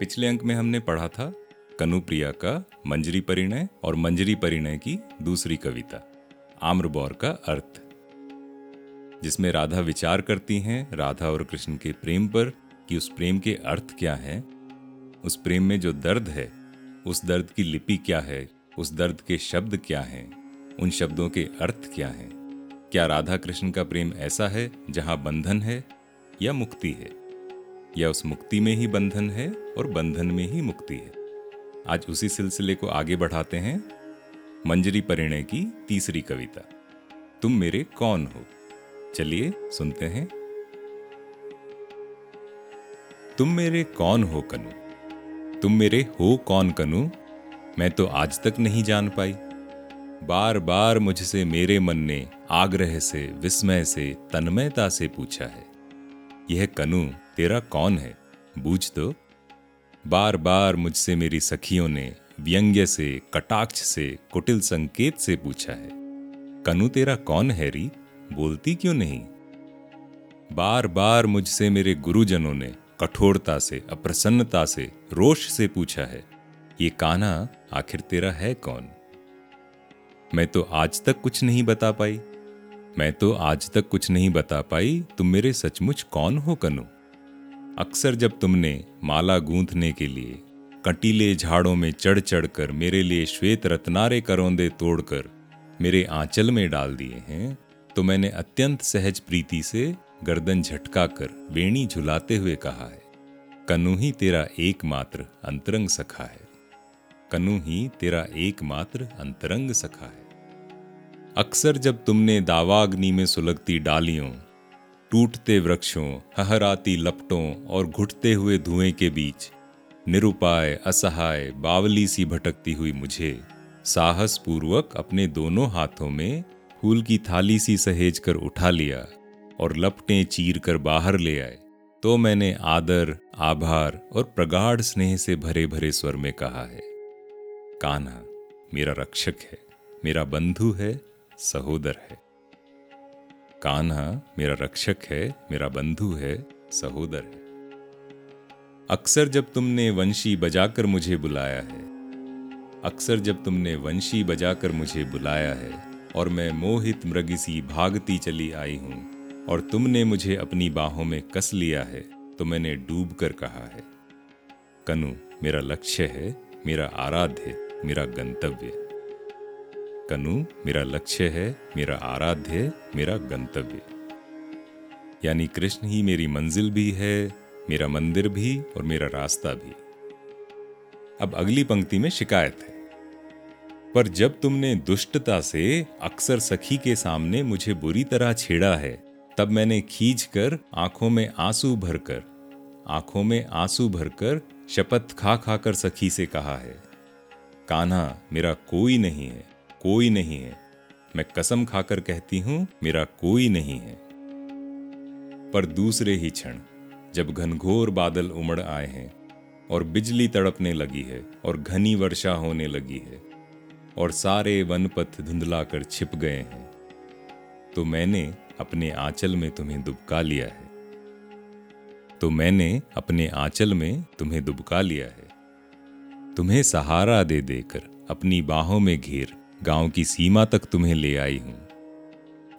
पिछले अंक में हमने पढ़ा था कनुप्रिया का मंजरी परिणय और मंजरी परिणय की दूसरी कविता, आम्रबौर का अर्थ, जिसमें राधा विचार करती हैं, राधा और कृष्ण के प्रेम पर कि उस प्रेम के अर्थ क्या हैं, उस प्रेम में जो दर्द है, उस दर्द की लिपि क्या है, उस दर्द के शब्द क्या हैं, उन शब्दों के अर्थ क्या हैं, क्या राधा कृष्ण का प्रेम ऐसा है जहाँ बंधन है या मुक्ति है। या उस मुक्ति में ही बंधन है और बंधन में ही मुक्ति है। आज उसी सिलसिले को आगे बढ़ाते हैं मंजरी परिणय की तीसरी कविता। तुम मेरे कौन हो? चलिए सुनते हैं। तुम मेरे कौन हो कनु? तुम मेरे हो कौन कनु? मैं तो आज तक नहीं जान पाई। बार बार मुझसे मेरे मन ने आग्रह से, विस्मय से, तन्मयता से पूछा है। यह कनु तेरा कौन है? बूझ तो। बार बार मुझसे मेरी सखियों ने व्यंग्य से, कटाक्ष से, कुटिल संकेत से पूछा है। कनु तेरा कौन है री? बोलती क्यों नहीं? बार बार मुझसे मेरे गुरुजनों ने कठोरता से, अप्रसन्नता से, रोष से पूछा है। ये काना आखिर तेरा है कौन? मैं तो आज तक कुछ नहीं बता पाई। मैं तो आज तक कुछ नहीं बता पाई। तुम मेरे सचमुच कौन हो, कनु? अक्सर जब तुमने माला गूंथने के लिए कटीले झाड़ों में चढ़ चढ़कर मेरे लिए श्वेत रत्नारे करौंदे तोड़कर मेरे आंचल में डाल दिए हैं तो मैंने अत्यंत सहज प्रीति से गर्दन झटका कर वेणी झुलाते हुए कहा है, कनु ही तेरा एकमात्र अंतरंग सखा है। कनु ही तेरा एकमात्र अंतरंग सखा है। अक्सर जब तुमने दावाग्नि में सुलगती डालियों टूटते वृक्षों, हहराती लपटों और घुटते हुए धुएँ के बीच, निरुपाय, असहाय, बावली सी भटकती हुई मुझे साहस पूर्वक अपने दोनों हाथों में फूल की थाली सी सहेज कर उठा लिया और लपटें चीर कर बाहर ले आए। तो मैंने आदर, आभार और प्रगाढ़ स्नेह से भरे भरे स्वर में कहा है, कान्हा, मेरा रक्षक है, मेरा बंधु है, सहोदर है। कान्हा मेरा रक्षक है, मेरा बंधु है, सहोदर है। अक्सर जब तुमने वंशी बजाकर मुझे बुलाया है, अक्सर जब तुमने वंशी बजाकर मुझे बुलाया है और मैं मोहित मृगिसी भागती चली आई हूँ और तुमने मुझे अपनी बाहों में कस लिया है तो मैंने डूब कर कहा है, कनु मेरा लक्ष्य है, मेरा आराध्य, मेरा गंतव्य। कनु मेरा लक्ष्य है, मेरा आराध्य, मेरा गंतव्य। यानी कृष्ण ही मेरी मंजिल भी है, मेरा मंदिर भी और मेरा रास्ता भी। अब अगली पंक्ति में शिकायत है। पर जब तुमने दुष्टता से अक्सर सखी के सामने मुझे बुरी तरह छेड़ा है, तब मैंने खींच कर आँखों में आँसू भरकर, आँखों में आँसू भरकर शपथ खा खाकर सखी से कहा है, कान्हा, मेरा कोई नहीं है। कोई नहीं है। मैं कसम खाकर कहती हूँ, मेरा कोई नहीं है। पर दूसरे ही क्षण, जब घनघोर बादल उमड़ आए हैं, और बिजली तड़पने लगी है, और घनी वर्षा होने लगी है, और सारे वनपथ धुंधला कर छिप गए हैं तो मैंने अपने आंचल में तुम्हें दुबका लिया है। तो मैंने अपने आंचल में तुम्हें दुबका लिया है। तुम्हें सहारा दे देकर अपनी बाहों में घेर गाँव की सीमा तक तुम्हें ले आई हूँ।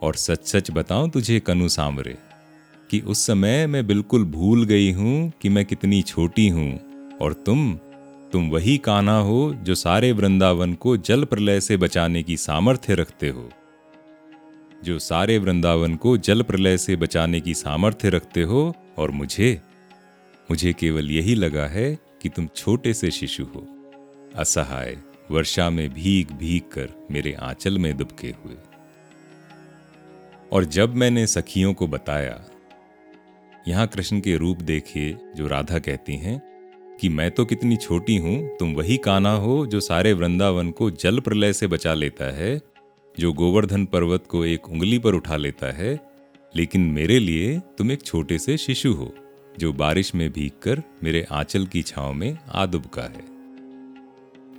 और सच सच बताऊँ तुझे, कनु सांवरे, कि उस समय मैं बिल्कुल भूल गई हूँ कि मैं कितनी छोटी हूँ, और तुम तुम वही कान्हा हो जो सारे वृंदावन को जल प्रलय से बचाने की सामर्थ्य रखते हो। जो सारे वृंदावन को जल प्रलय से बचाने की सामर्थ्य रखते हो, और मुझे मुझे केवल यही लगा है कि तुम छोटे से शिशु हो। असहाय। वर्षा में भीग भीग कर मेरे आंचल में दुबके हुए। और जब मैंने सखियों को बताया, यहाँ कृष्ण के रूप देखे जो राधा कहती हैं कि मैं तो कितनी छोटी हूँ, तुम वही काना हो जो सारे वृंदावन को जल प्रलय से बचा लेता है, जो गोवर्धन पर्वत को एक उंगली पर उठा लेता है, लेकिन मेरे लिए तुम एक छोटे से शिशु हो, जो बारिश में भीग कर मेरे आंचल की छाव में आ दुबका है।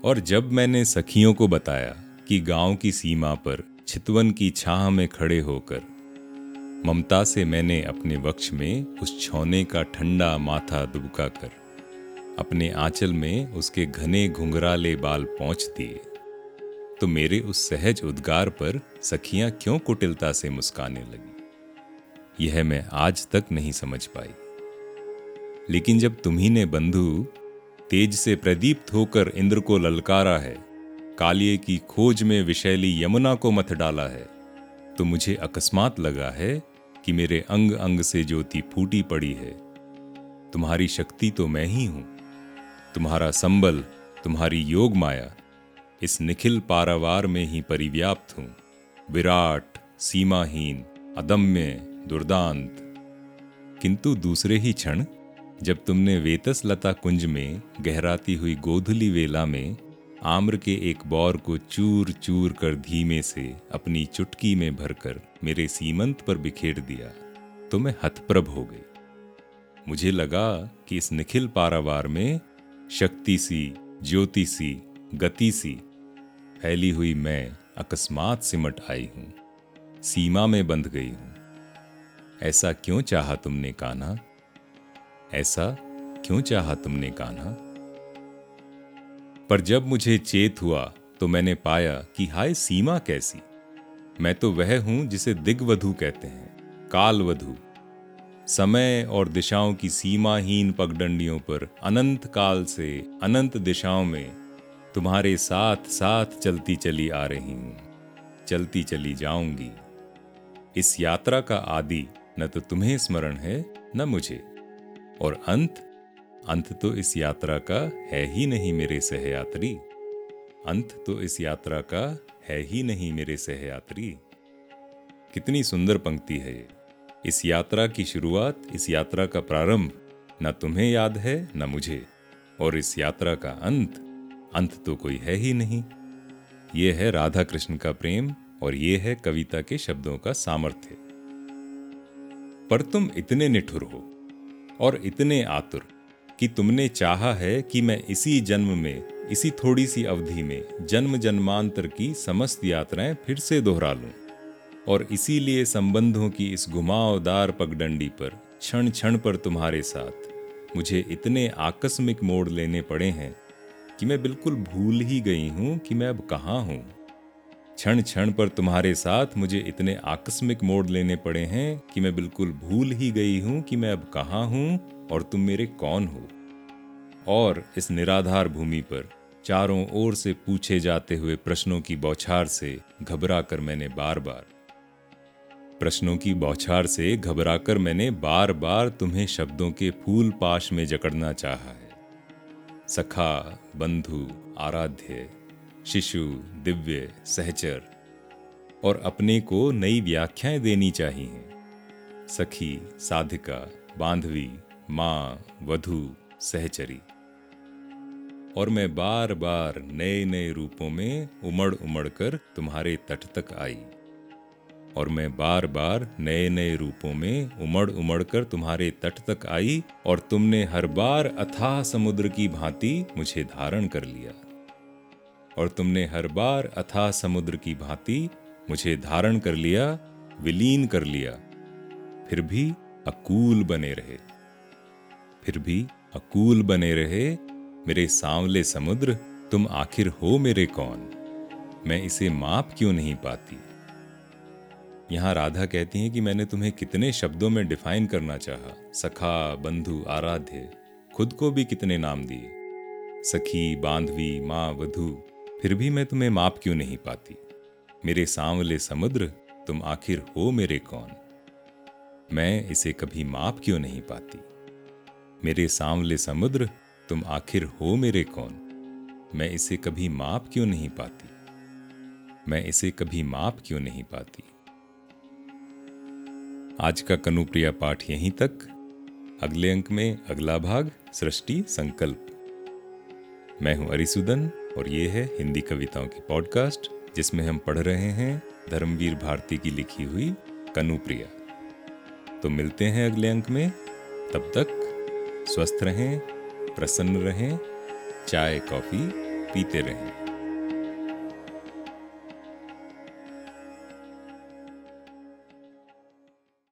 और जब मैंने सखियों को बताया कि गाँव की सीमा पर छितवन की छाह में खड़े होकर ममता से मैंने अपने वक्ष में उस छौने का ठंडा माथा दुबका कर अपने आंचल में उसके घने घुंघराले बाल पहुँच दिए। तो मेरे उस सहज उद्गार पर सखियाँ क्यों कुटिलता से मुस्काने लगी? यह मैं आज तक नहीं समझ पाई। लेकिन जब तुम्ही ने बंधु तेज से प्रदीप्त होकर इंद्र को ललकारा है। कालिए की खोज में विशैली यमुना को मत डाला है। तो मुझे अकस्मात लगा है कि मेरे अंग अंग से ज्योति फूटी पड़ी है। तुम्हारी शक्ति तो मैं ही हूँ। तुम्हारा संबल, तुम्हारी योग माया इस निखिल पारावार में ही परिव्याप्त हूँ। विराट, सीमाहीन, अदम्य, दुर्दांत। किंतु दूसरे ही क्षण जब तुमने वेतस लता कुंज में गहराती हुई गोधुली वेला में आम्र के एक बौर को चूर चूर कर धीमे से अपनी चुटकी में भरकर मेरे सीमंत पर बिखेर दिया तो मैं हतप्रभ हो गई। मुझे लगा कि इस निखिल पारावार में शक्ति सी ज्योति सी गति सी फैली हुई मैं अकस्मात सिमट आई हूँ, सीमा में बंध गई हूँ। ऐसा क्यों चाहा तुमने, कान्हा? ऐसा क्यों चाहा तुमने कान्हा? पर जब मुझे चेत हुआ तो मैंने पाया कि हाय सीमा कैसी। मैं तो वह हूँ जिसे दिग्वधु कहते हैं, कालवधु। समय और दिशाओं की सीमाहीन पगडंडियों पर अनंत काल से अनंत दिशाओं में तुम्हारे साथ साथ चलती चली आ रही हूँ, चलती चली जाऊँगी। इस यात्रा का आदि, न तो तुम्हें स्मरण है, न मुझे। और अंत अंत तो इस यात्रा का है ही नहीं मेरे सहयात्री। अंत तो इस यात्रा का है ही नहीं मेरे सहयात्री। कितनी सुंदर पंक्ति है ये। इस यात्रा की शुरुआत, इस यात्रा का प्रारंभ, न तुम्हें याद है, न मुझे। और इस यात्रा का अंत अंत तो कोई है ही नहीं। ये है राधा कृष्ण का प्रेम और ये है कविता के शब्दों का सामर्थ्य। पर तुम इतने निठुर हो और इतने आतुर कि तुमने चाहा है कि मैं इसी जन्म में, इसी थोड़ी सी अवधि में जन्म जन्मांतर की समस्त यात्राएँ फिर से दोहरा लूँ। और इसीलिए संबंधों की इस घुमावदार पगडंडी पर क्षण क्षण पर तुम्हारे साथ मुझे इतने आकस्मिक मोड़ लेने पड़े हैं कि मैं बिल्कुल भूल ही गई हूँ कि मैं अब कहाँ हूँ। क्षण क्षण पर तुम्हारे साथ मुझे इतने आकस्मिक मोड़ लेने पड़े हैं कि मैं बिल्कुल भूल ही गई हूँ कि मैं अब कहाँ हूँ और तुम मेरे कौन हो। और इस निराधार भूमि पर चारों ओर से पूछे जाते हुए प्रश्नों की बौछार से घबरा कर मैंने बार बार प्रश्नों की बौछार से घबराकर मैंने बार बार तुम्हें शब्दों के फूल पाश में जकड़ना चाहा है। सखा, बंधु, आराध्य शिशु, दिव्य, सहचर, और अपने को नई व्याख्याएँ देनी चाहिए। सखी, साधिका, बांधवी, माँ, वधु, सहचरी। और मैं बार बार नए नए रूपों में उमड़ उमड़ कर तुम्हारे तट तक आई। और मैं बार बार नए नए रूपों में उमड़ उमड़ कर तुम्हारे तट तक आई, और तुमने हर बार अथाह समुद्र की भांति मुझे धारण कर लिया। और तुमने हर बार अथाह समुद्र की भांति मुझे धारण कर लिया, विलीन कर लिया। फिर भी अकूल बने रहे। फिर भी अकूल बने रहे, मेरे सांवले समुद्र, तुम आखिर हो मेरे कौन? मैं इसे माप क्यों नहीं पाती? यहाँ राधा कहती हैं कि मैंने तुम्हें कितने शब्दों में डिफाइन करना चाहा, सखा, बंधु, आराध्य, खुद को भी कितने नाम दिए? सखी, बांधवी, माँ, वधु फिर भी मैं तुम्हें माप क्यों नहीं पाती? मेरे सांवले समुद्र, तुम आखिर हो मेरे कौन? मैं इसे कभी माप क्यों नहीं पाती? मेरे सांवले समुद्र, तुम आखिर हो मेरे कौन? मैं इसे कभी माप क्यों नहीं पाती? मैं इसे कभी माप क्यों नहीं पाती? आज का कनुप्रिया पाठ यहीं तक। अगले अंक में अगला भाग, सृष्टि संकल्प। मैं हूँ अरिसुदन और ये है हिंदी कविताओं की पॉडकास्ट जिसमें हम पढ़ रहे हैं धर्मवीर भारती की लिखी हुई कनुप्रिया। तो मिलते हैं अगले अंक में। तब तक स्वस्थ रहें, प्रसन्न रहें, चाय, कॉफ़ी पीते रहें।